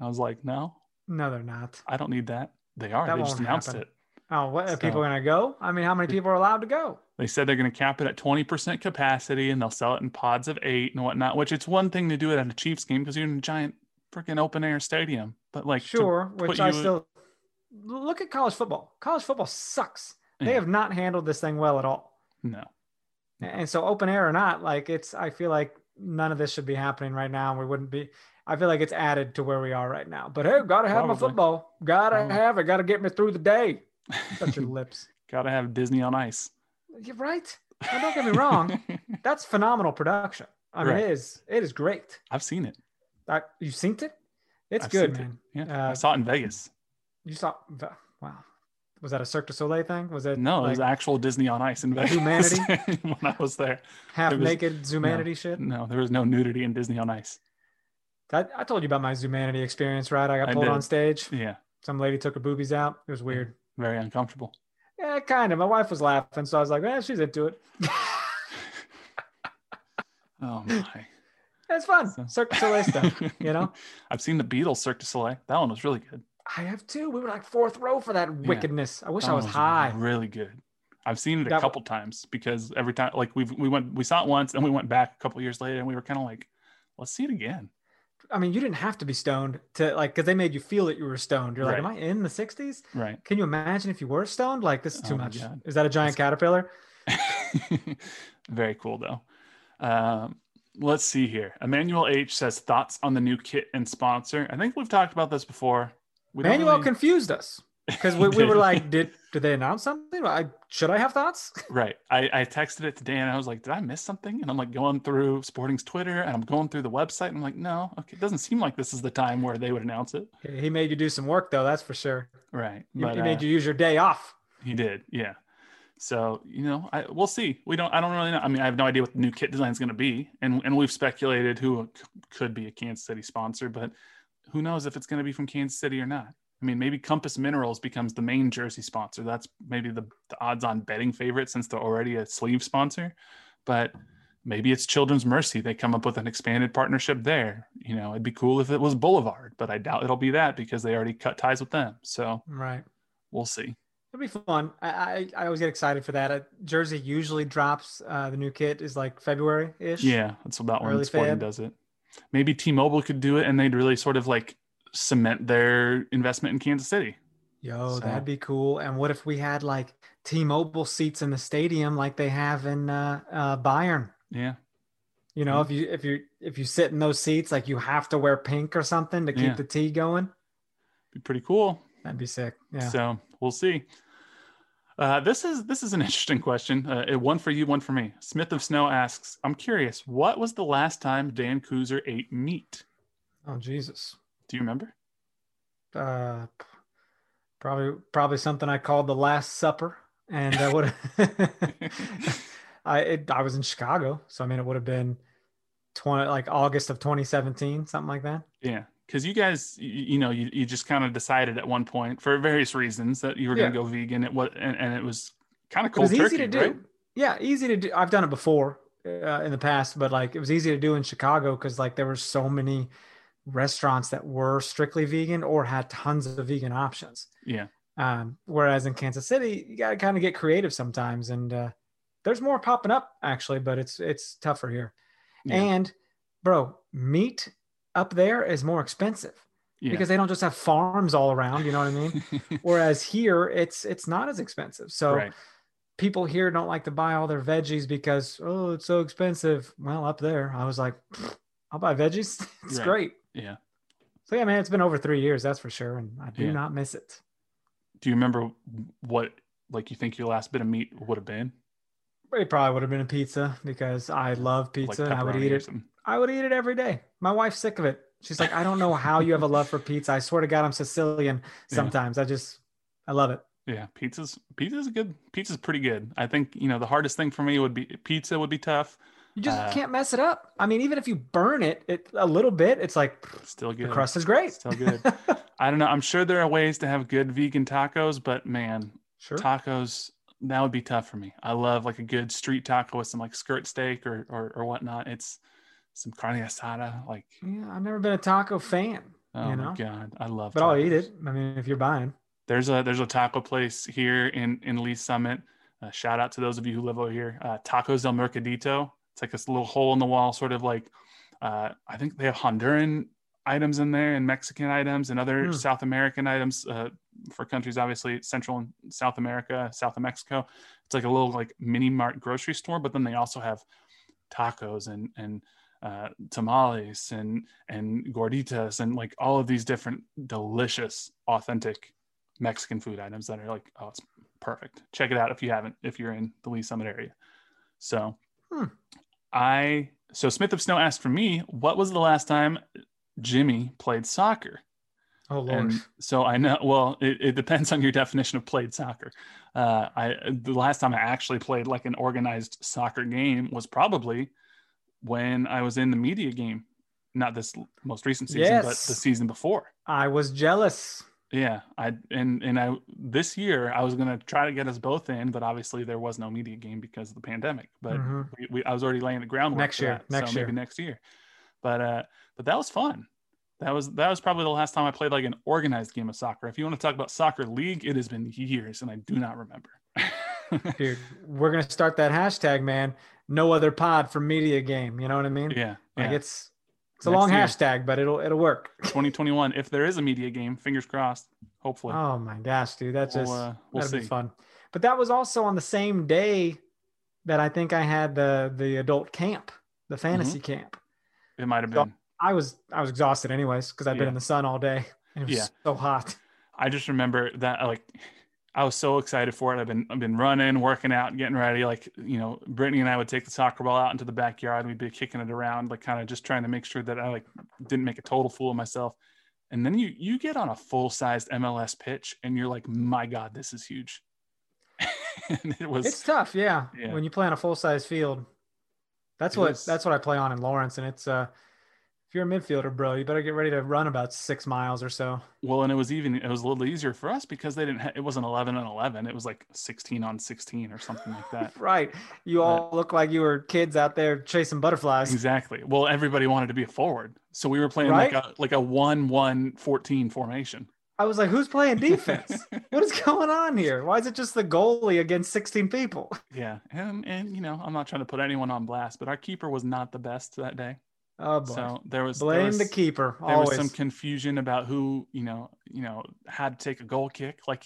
I was like, no, No, they're not. I don't need that. They are. That they just announced happen. it. Oh, what are people So- gonna go? I mean, how many people are allowed to go? They said they're going to cap it at 20% capacity and they'll sell it in pods of eight and whatnot, which it's one thing to do it at a Chiefs game because you're in a giant freaking open air stadium. But like, Sure, which I you- still look at college football. College football sucks. They Yeah. have not handled this thing well at all. no. And so open air or not, like it's I feel like none of this should be happening right now. We wouldn't be I feel like it's added to where we are right now. But hey, gotta have my football. Gotta Probably. have it. Gotta get me through the day. Touch your lips. Gotta have Disney on Ice. You're right. Now, don't get me wrong. That's phenomenal production. I mean, Right. it is it is great. I've seen it. I, you've seen it? It's I've good, seen it. man. Yeah, I Uh, saw it in Vegas. You saw wow. Was that a Cirque du Soleil thing? Was it No, it was actual Disney on Ice in Vegas Humanity? when I was there. half it was- naked Zumanity shit? No, there was no nudity in Disney on Ice. I, I told you about my Zumanity experience, right? I got pulled did. on stage. Yeah, Some lady took her boobies out. It was weird. very uncomfortable. Yeah, kind of. My wife was laughing, so I was like, "Eh, she's into it." Oh my! it's fun. So- Cirque du Soleil stuff, you know. I've seen the Beatles Cirque du Soleil. That one was really good. I have too. We were like fourth row for that wickedness. I wish That I one was high. Really good. I've seen it a That- couple times because every time, like we we went, we saw it once, and we went back a couple years later, and we were kind of like, let's see it again. I mean, you didn't have to be stoned to like, because they made you feel that you were stoned. You're like, "Am I in the '60s?" Right. Can you imagine if you were stoned? Like, this is too Oh much. God. Is that a giant caterpillar? Very cool though. Um, let's see here. Emmanuel H says thoughts on the new kit and sponsor. I think we've talked about this before. We Manuel really- confused us because we, we were like, "Did did they announce something? I should I have thoughts?" Right. I, I texted it to Dan and I was like, did I miss something? And I'm like going through Sporting's Twitter and I'm going through the website and I'm like, no, okay, it doesn't seem like this is the time where they would announce it. He made you do some work, though. That's for sure. Right. He, But he uh, made you use your day off. he did. Yeah. So, you know, I we'll see. We don't I don't really know. I mean, I have no idea what the new kit design is going to be. And and we've speculated who c- could be a Kansas City sponsor, but who knows if it's going to be from Kansas City or not. I mean, maybe Compass Minerals becomes the main jersey sponsor. That's maybe the, the odds on betting favorite since they're already a sleeve sponsor. But maybe it's Children's Mercy. They come up with an expanded partnership there. You know, it'd be cool if it was Boulevard, but I doubt it'll be that because they already cut ties with them. So Right. we'll see. It'll be fun. I, I, I always get excited for that. Uh, Jersey usually drops. Uh, the new kit is like February ish. Yeah, that's about when Sporting Feb. does it. Maybe T-Mobile could do it, and they'd really sort of like cement their investment in Kansas City. Yo, So- that'd be cool. And what if we had like T-Mobile seats in the stadium like they have in uh, uh, Bayern? Yeah, You know, if you if you if you sit in those seats, like you have to wear pink or something to keep Yeah. the tea going. be pretty cool. That'd be sick. Yeah. So we'll see. Uh, this is this is an interesting question. Uh, one for you, one for me. Smith of Snow asks, "I'm curious, what was the last time Dan Kuzer ate meat? oh Jesus. Do you remember?" uh probably probably something I called the Last Supper, and uh, would I it, I was in Chicago, so I mean it would have been twenty like August of 2017, something like that. Yeah, because you guys, you, you know, you, you just kind of decided at one point for various reasons that you were going to Yeah. go vegan. It was and, and it was kind of cool. It cold was turkey, easy to do. right? Yeah, easy to do. I've done it before uh, in the past, but like it was easy to do in Chicago because like there were so many restaurants that were strictly vegan or had tons of vegan options. Yeah. Um, whereas in Kansas City, you got to kind of get creative sometimes, and uh, there's more popping up actually, but it's it's tougher here. Yeah. And bro, meat up there is more expensive Yeah. because they don't just have farms all around. You know what I mean? Whereas here, it's it's not as expensive. So right. people here don't like to buy all their veggies because oh, it's so expensive. Well, up there, I was like, I'll buy veggies. It's Right. great. Yeah. So yeah, man, it's been over three years, that's for sure, and I do Yeah. not miss it. Do you remember what like you think your last bit of meat would have been? It probably would have been a pizza because I love pizza and I would eat it. I would eat it every day. My wife's sick of it. She's like, I don't know how you have a love for pizza. I swear to God, I'm Sicilian. Yeah. Sometimes I just, I love it. Yeah, pizza's pizza's good. Pizza's pretty good. I think you know the hardest thing for me would be pizza would be tough. You just Uh, can't mess it up. I mean, even if you burn it, it a little bit, it's like Still good. the crust is great. Still good. I don't know. I'm sure there are ways to have good vegan tacos, but man, sure. tacos that would be tough for me. I love like a good street taco with some like skirt steak or or, or whatnot. It's some carne asada. Like Yeah, I've never been a taco fan, oh You my know? god, I love. It. But I'll eat it. I mean, if you're buying. There's a there's a taco place here in in Lee Summit. Uh, shout out to those of you who live over here. Uh, Tacos del Mercadito. It's like this little hole in the wall, sort of like uh, I think they have Honduran items in there and Mexican items and other Hmm. South American items uh, for countries obviously Central and South America, South of Mexico. It's like a little like mini mart grocery store, but then they also have tacos and and uh, tamales and and gorditas and like all of these different delicious authentic Mexican food items that are like oh it's perfect. Check it out if you haven't if you're in the Lee Summit area. So Hmm. I so Smith of Snow asked for me what was the last time Jimmy played soccer. Oh Lord. And so I know. Well, it, it depends on your definition of played soccer. Uh, I the last time I actually played like an organized soccer game was probably when I was in the media game. Not this most recent season, but the season before. I was jealous. Yeah, I and and I this year I was gonna try to get us both in, but obviously there was no media game because of the pandemic. But Mhm. we, we, I was already laying the groundwork Next year, that, next so year. maybe next year. But uh, but that was fun. That was that was probably the last time I played like an organized game of soccer. If you want to talk about soccer league, it has been years, and I do not remember. Dude, we're gonna start that hashtag, man. No other pod for media game. You know what I mean? yeah, Like yeah. it's it's a Next long year. hashtag, but it'll it'll work. 2021. If there is a media game, fingers crossed. Hopefully, Oh my gosh, dude, that's we'll, just uh, we'll that'd see. be fun. But that was also on the same day that I think I had the the adult camp, the Mm-hmm. fantasy camp. It might have So- been. I was I was exhausted anyways because I've been in the sun all day and it was Yeah. so hot. I just remember that like I was so excited for it. I've been I've been running, working out, getting ready. Like you know, Brittany and I would take the soccer ball out into the backyard. We'd be kicking it around, like kind of just trying to make sure that I like didn't make a total fool of myself. And then you you get on a full sized MLS pitch, and you're like, my God, this is huge. and it was It's tough, yeah. Yeah. When you play on a full size field. That's It what that's what I play on in Lawrence, and it's uh if you're a midfielder, bro, you better get ready to run about six miles or so. well, and it was even it was a little easier for us because they didn't. Ha- it wasn't eleven on eleven. It was like sixteen on sixteen or something like that. Right. You all look like you were kids out there chasing butterflies. Exactly. Well, everybody wanted to be a forward. So we were playing like a like a 1 1 14 formation. I was like, who's playing defense? what is going on here? Why is it just the goalie against 16 people? Yeah. And and you know, I'm not trying to put anyone on blast, but our keeper was not the best that day. Oh boy. So there was there Blame was, the keeper. there Always. was some confusion about who, you know, you know, had to take a goal kick. Like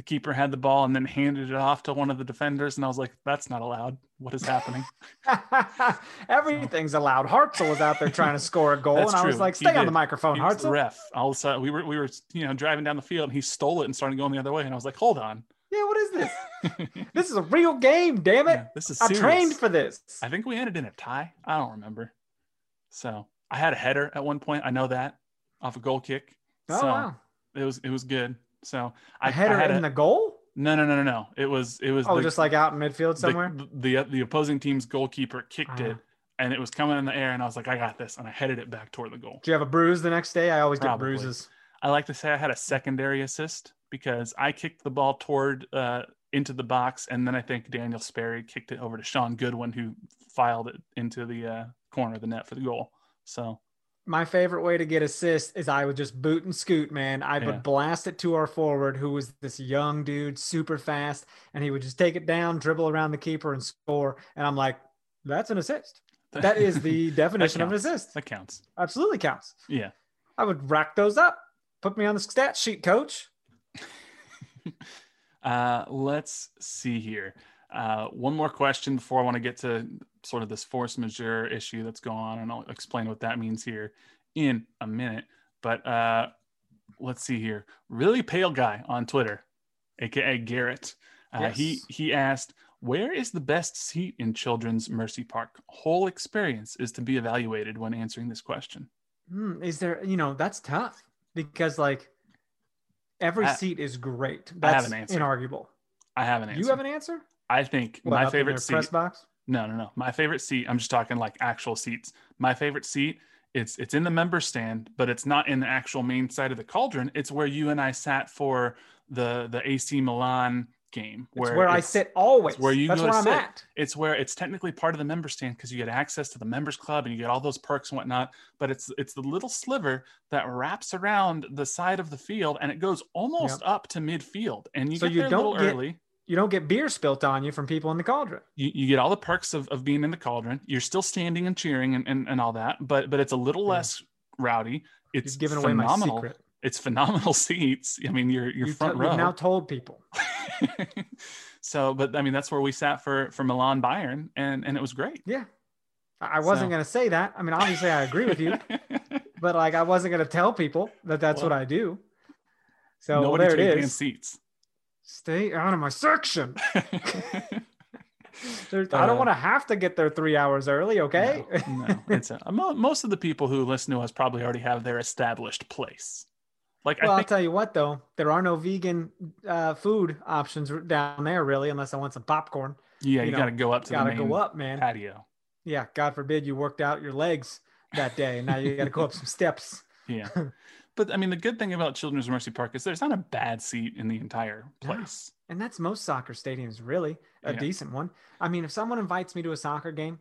the keeper had the ball and then handed it off to one of the defenders and I was like, that's not allowed. What is happening? Everything's allowed. Hartzell was out there trying to score a goal, and I was true. like, He "Stay on did. the microphone, He was the Hartzell." ref. All of a sudden we were we were, you know, driving down the field and he stole it and started going the other way. And I was like, hold on. Yeah, what is this? This is a real game, damn it! Yeah, this is I trained for this. I think we ended in a tie. I don't remember. So I had a header at one point. I know that off a goal kick. Oh so wow! it was it was good. So A I header I had in a, the goal? no no no no no. It was it was Oh, the, just like out in midfield somewhere. The, the the opposing team's goalkeeper kicked Ah. it and it was coming in the air and I was like I got this and I headed it back toward the goal. Do you have a bruise the next day? I always Probably. get bruises. I like to say I had a secondary assist because I kicked the ball toward uh, into the box, and then I think Daniel Sperry kicked it over to Sean Goodwin, who filed it into the uh, corner of the net for the goal. So my favorite way to get assists is I would just boot and scoot, man. I would Yeah. blast it to our forward, who was this young dude, super fast, and he would just take it down, dribble around the keeper, and score. And I'm like, that's an assist. That is the definition of an assist. That counts. Absolutely counts. Yeah. I would rack those up. Put me on the stat sheet, coach. Uh, let's see here. Uh, one more question before I want to get to sort of this force majeure issue that's going on, and I'll explain what that means here in a minute. But uh, let's see here. Really pale guy on Twitter, aka Garrett. Uh, He Yes. he asked, "Where is the best seat in Children's Mercy Park? Whole experience is to be evaluated when answering this question." Hmm, is there, you know, that's tough because like every I- seat is great. I have That's an answer. inarguable. I have an answer. You have an answer? I think What, my favorite seat. press box. No, no, no. My favorite seat. I'm just talking like actual seats. My favorite seat. It's it's in the member stand, but it's not in the actual main side of the cauldron. It's where you and I sat for the the AC Milan game. It's where I sit always. where you That's go where I'm sit. at. It's where it's technically part of the member stand because you get access to the members club and you get all those perks and whatnot. But it's it's the little sliver that wraps around the side of the field and it goes almost up to midfield. And you So get you there a don't little get- early. You don't get beer spilt on you from people in the cauldron. you, you get all the perks of, of being in the cauldron. You're still standing and cheering and, and, and all that, but but it's a little Yeah. less rowdy. It's You've given away my phenomenal. secret. It's phenomenal seats. I mean, you're you're You front t- row. You've now told people. so, but I mean, that's where we sat for for Milan Bayern, and and it was great. Yeah. I wasn't So- going to say that. I mean, obviously, I agree with you, but like, I wasn't going to tell people that that's what I do. So Nobody there it in seats. Stay out of my section. There's, I Uh, don't want to have to get there three hours early. Okay. No, no, it's a, most of the people who listen to us probably already have their established place. Like well, I I'll tell you what, though, there are no vegan uh, food options down there, really, unless I want some popcorn. yeah, you you, know, got to go up to Gotta the main go up, man. patio. Yeah. God forbid you worked out your legs that day, and now you got to go up some steps. Yeah. But I mean, the good thing about Children's Mercy Park is there's not a bad seat in the entire No. place. And that's most soccer stadiums, really, a Yeah. decent one. I mean, if someone invites me to a soccer game,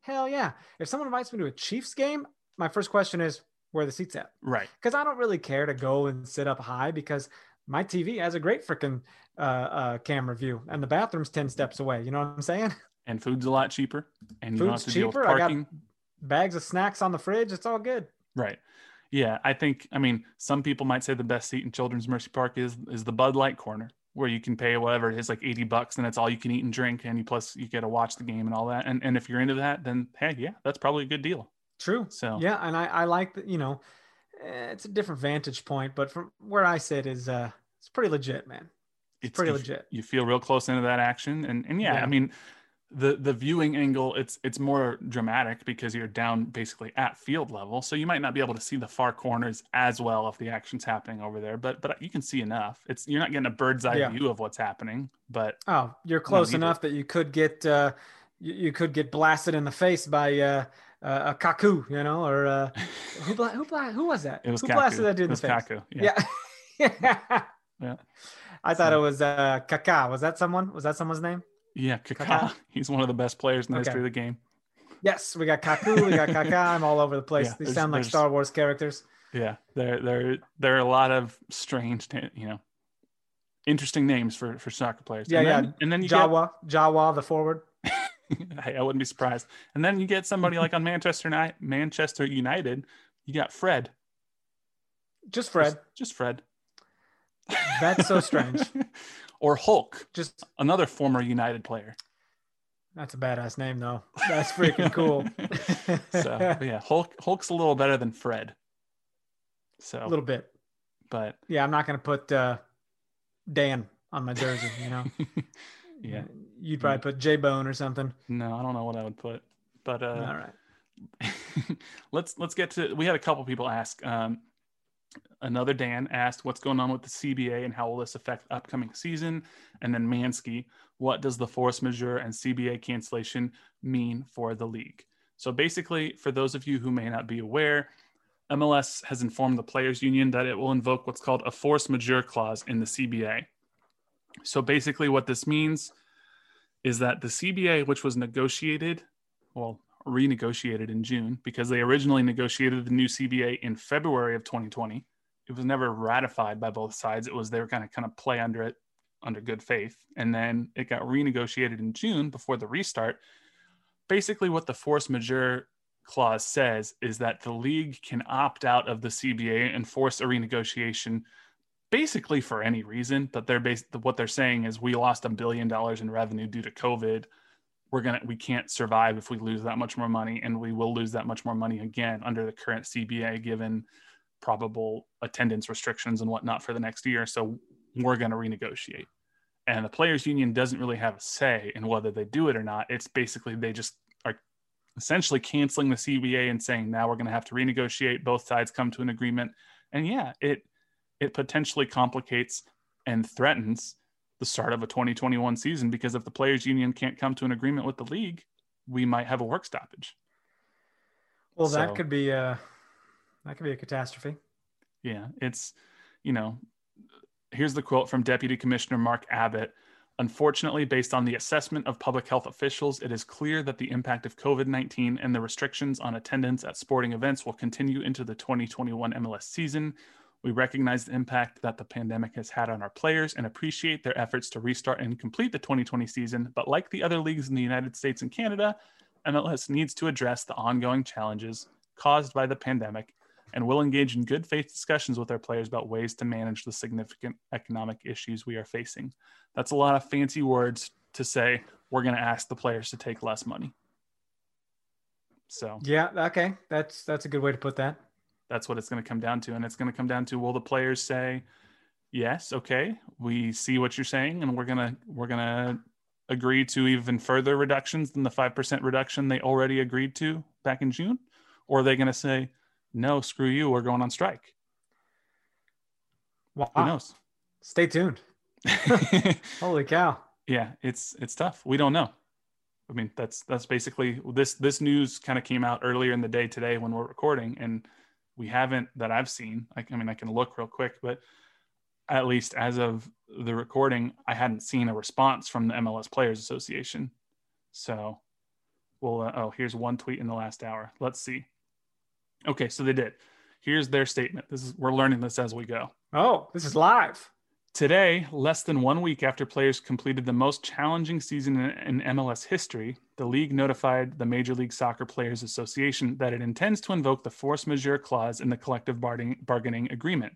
hell yeah. If someone invites me to a Chiefs game, my first question is where are the seats at? Right. Because I don't really care to go and sit up high because my TV has a great freaking uh, uh, camera view and the bathroom's 10 steps away. You know what I'm saying? And food's a lot cheaper. And you don't have Food's to deal with cheaper. I got bags of snacks on the fridge. It's all good. Right. Yeah. I think, I mean, some people might say the best seat in Children's Mercy Park is is the Bud Light corner where you can pay whatever it is, like 80 bucks, and that's all you can eat and drink. And you plus you get to watch the game and all that. And and if you're into that, then hey, yeah, that's probably a good deal. True. So Yeah. And I, I like that, you know, eh, it's a different vantage point, but from where I sit is uh, it's pretty legit, man. it's pretty you, legit. You feel real close into that action, and and yeah, Yeah. I mean, the the viewing angle it's it's more dramatic because you're down basically at field level, so you might not be able to see the far corners as well if the action's happening over there, but but you can see enough. It's you're not getting a bird's eye Yeah. view of what's happening, but Oh, you're close enough that you could get uh, you, you could get blasted in the face by uh, uh, a Kaku, you know, or uh, who bla- who bla- who was that? it was who Kaku. blasted that dude in the face? Kaku, Yeah. Yeah. Yeah. I thought So- it was uh, Kaká. Was that someone? Was that someone's name? Yeah, Kaká. Kaká? He's one of the best players in the Okay. history of the game. Yes, we got Kaku, we got Kaká. I'm all over the place. Yeah, These sound like Star Wars characters. Yeah, there there there are a lot of strange, you know, interesting names for for soccer players. Yeah, and yeah. then, And then you get Jawa, Jawa, the forward. I, I wouldn't be surprised. And then you get somebody like on Manchester United, Manchester United, you got Fred. Just Fred. Just, just Fred. That's so strange. Or Hulk, Just another former United player. that's a badass name though. That's freaking cool. So yeah, Hulk Hulk's a little better than Fred. So, a little bit. but Yeah, I'm not gonna put uh, Dan on my jersey. You know, yeah, you'd probably put J Bone or something. no, I don't know what I would put. But uh, All right. let's let's get to we had a couple people ask um another dan asked what's going on with the cba and how will this affect the upcoming season? And then mansky what does the force majeure and cba cancellation mean for the league? So basically for those of you who may not be aware mls has informed the players union that it will invoke what's called a force majeure clause in the cba so basically what this means is that the cba which was negotiated well renegotiated in June because they originally negotiated the new CBA in February of 2020. It was never ratified by both sides. It was they were kind of kind of play under it under good faith, and then it got renegotiated in June before the restart. Basically, what the force majeure clause says is that the league can opt out of the CBA and force a renegotiation basically for any reason but they're based what they're saying is we lost a billion dollars in revenue due to covid we're gonna we can't survive if we lose that much more money and we will lose that much more money again under the current cba given probable attendance restrictions and whatnot for the next year. So we're going to renegotiate. And the players union doesn't really have a say in whether they do it or not. It's basically they just are essentially canceling the cba and saying now we're going to have to renegotiate. Both sides come to an agreement. And yeah it it potentially complicates and threatens the start of a 2021 season because if the players union can't come to an agreement with the league we might have a work stoppage. Well that could be a that could be a catastrophe. Yeah it's you know here's the quote from deputy commissioner mark abbott. Unfortunately based on the assessment of public health officials it is clear that the impact of covid-19 and the restrictions on attendance at sporting events will continue into the 2021 mls season we recognize the impact that the pandemic has had on our players and appreciate their efforts to restart and complete the 2020 season. But like the other leagues in the United States and Canada, MLS needs to address the ongoing challenges caused by the pandemic and will engage in good faith discussions with our players about ways to manage the significant economic issues we are facing. That's a lot of fancy words to say we're going to ask the players to take less money. So, yeah, okay. That's that's a good way to put that that's what it's going to come down to. And it's going to come down to will the players say yes okay we see what you're saying and we're going to we're going to agree to even further reductions than the 5% reduction they already agreed to back in june? Or are they going to say no screw you we're going on strike. Wow. who knows? Stay tuned. Holy cow. Yeah it's it's tough. We don't know. I mean that's that's basically this this news kind of came out earlier in the day today when we're recording and we haven't that I've seen. I, I mean, I can look real quick, but at least as of the recording, I hadn't seen a response from the MLS Players Association. So, well, uh, oh, here's one tweet in the last hour. Let's see. Okay, so they did. Here's their statement. This is we're learning this as we go. Oh, this is live. Today, less than one week after players completed the most challenging season in, MLS history, the league notified the Major League Soccer Players Association that it intends to invoke the force majeure clause in the collective bargaining agreement.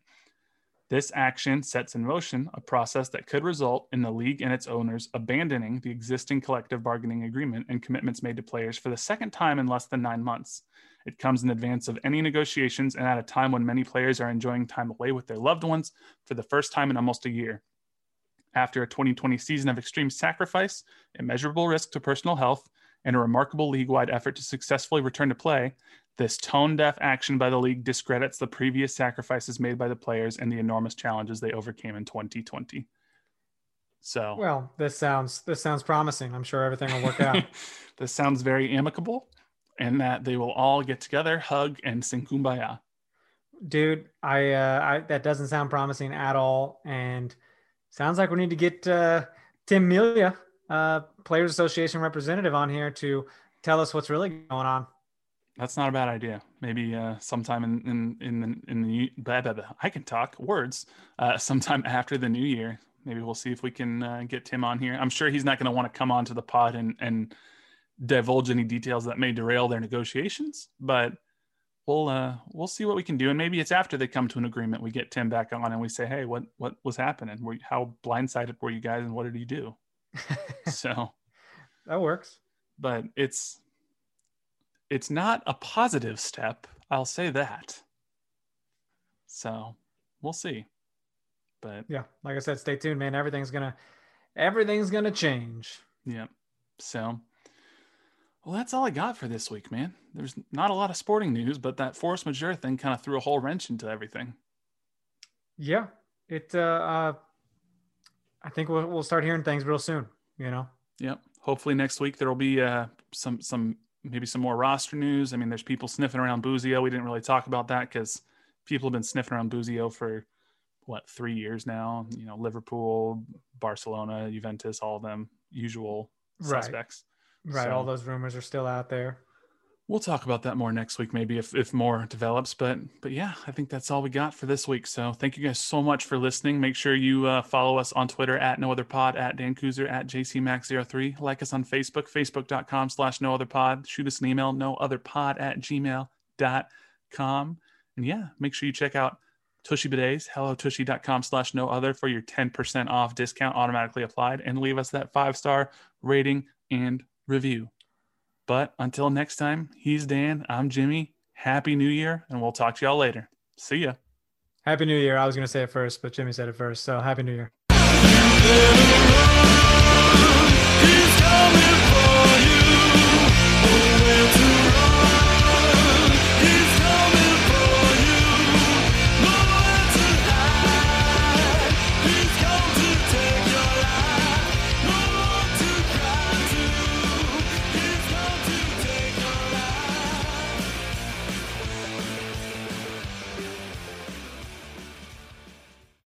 This action sets in motion a process that could result in the league and its owners abandoning the existing collective bargaining agreement and commitments made to players for the second time in less than nine months. It comes in advance of any negotiations and at a time when many players are enjoying time away with their loved ones for the first time in almost a year. After a 2020 season of extreme sacrifice, immeasurable risk to personal health, and a remarkable league wide effort to successfully return to play, this tone deaf action by the league discredits the previous sacrifices made by the players and the enormous challenges they overcame in 2020. So, well, this sounds this sounds promising. I'm sure everything will work out. this sounds very amicable and that they will all get together, hug, and sing kumbaya. Dude, I, uh, I that doesn't sound promising at all, and sounds like we need to get uh, Tim Melia, uh, Players Association representative, on here to tell us what's really going on. That's not a bad idea. Maybe uh, sometime in in in the, in the blah, blah, blah, I can talk words. Uh, sometime after the new year, maybe we'll see if we can uh, get Tim on here. I'm sure he's not going to want to come onto the pod and and divulge any details that may derail their negotiations, but we'll uh, we'll see what we can do. And maybe it's after they come to an agreement, we get Tim back on and we say, "Hey, what what was happening? Were, how blindsided were you guys, and what did he do?" so that works. But it's it's not a positive step. I'll say that. So we'll see. But yeah, like I said, stay tuned, man. Everything's gonna everything's gonna change. Yeah. So well, that's all I got for this week, man. There's not a lot of sporting news, but that force majeure thing kind of threw a whole wrench into everything. Yeah, it. Uh, uh, I think we'll we'll start hearing things real soon. You know. Yep. Hopefully next week there will be uh, some some maybe some more roster news. I mean, there's people sniffing around Busio. We didn't really talk about that because people have been sniffing around Busio for what three years now. You know, Liverpool, Barcelona, Juventus, all of them usual suspects. Right. So, all those rumors are still out there. we'll talk about that more next week, maybe if, if more develops. But but yeah, I think that's all we got for this week. So thank you guys so much for listening. Make sure you uh, follow us on Twitter at no other pod, at Dan Kuzer, at JCMax03. Like us on Facebook, facebook.com slash no other pod. Shoot us an email, no other pod at gmail.com. And yeah, make sure you check out Tushy Bidets, hellotushy.com slash no other for your 10% off discount automatically applied and leave us that five star rating and review. But until next time, he's Dan. I'm Jimmy. Happy New Year, and we'll talk to y'all later. See ya. Happy New Year. I was going to say it first, but Jimmy said it first. So Happy New Year.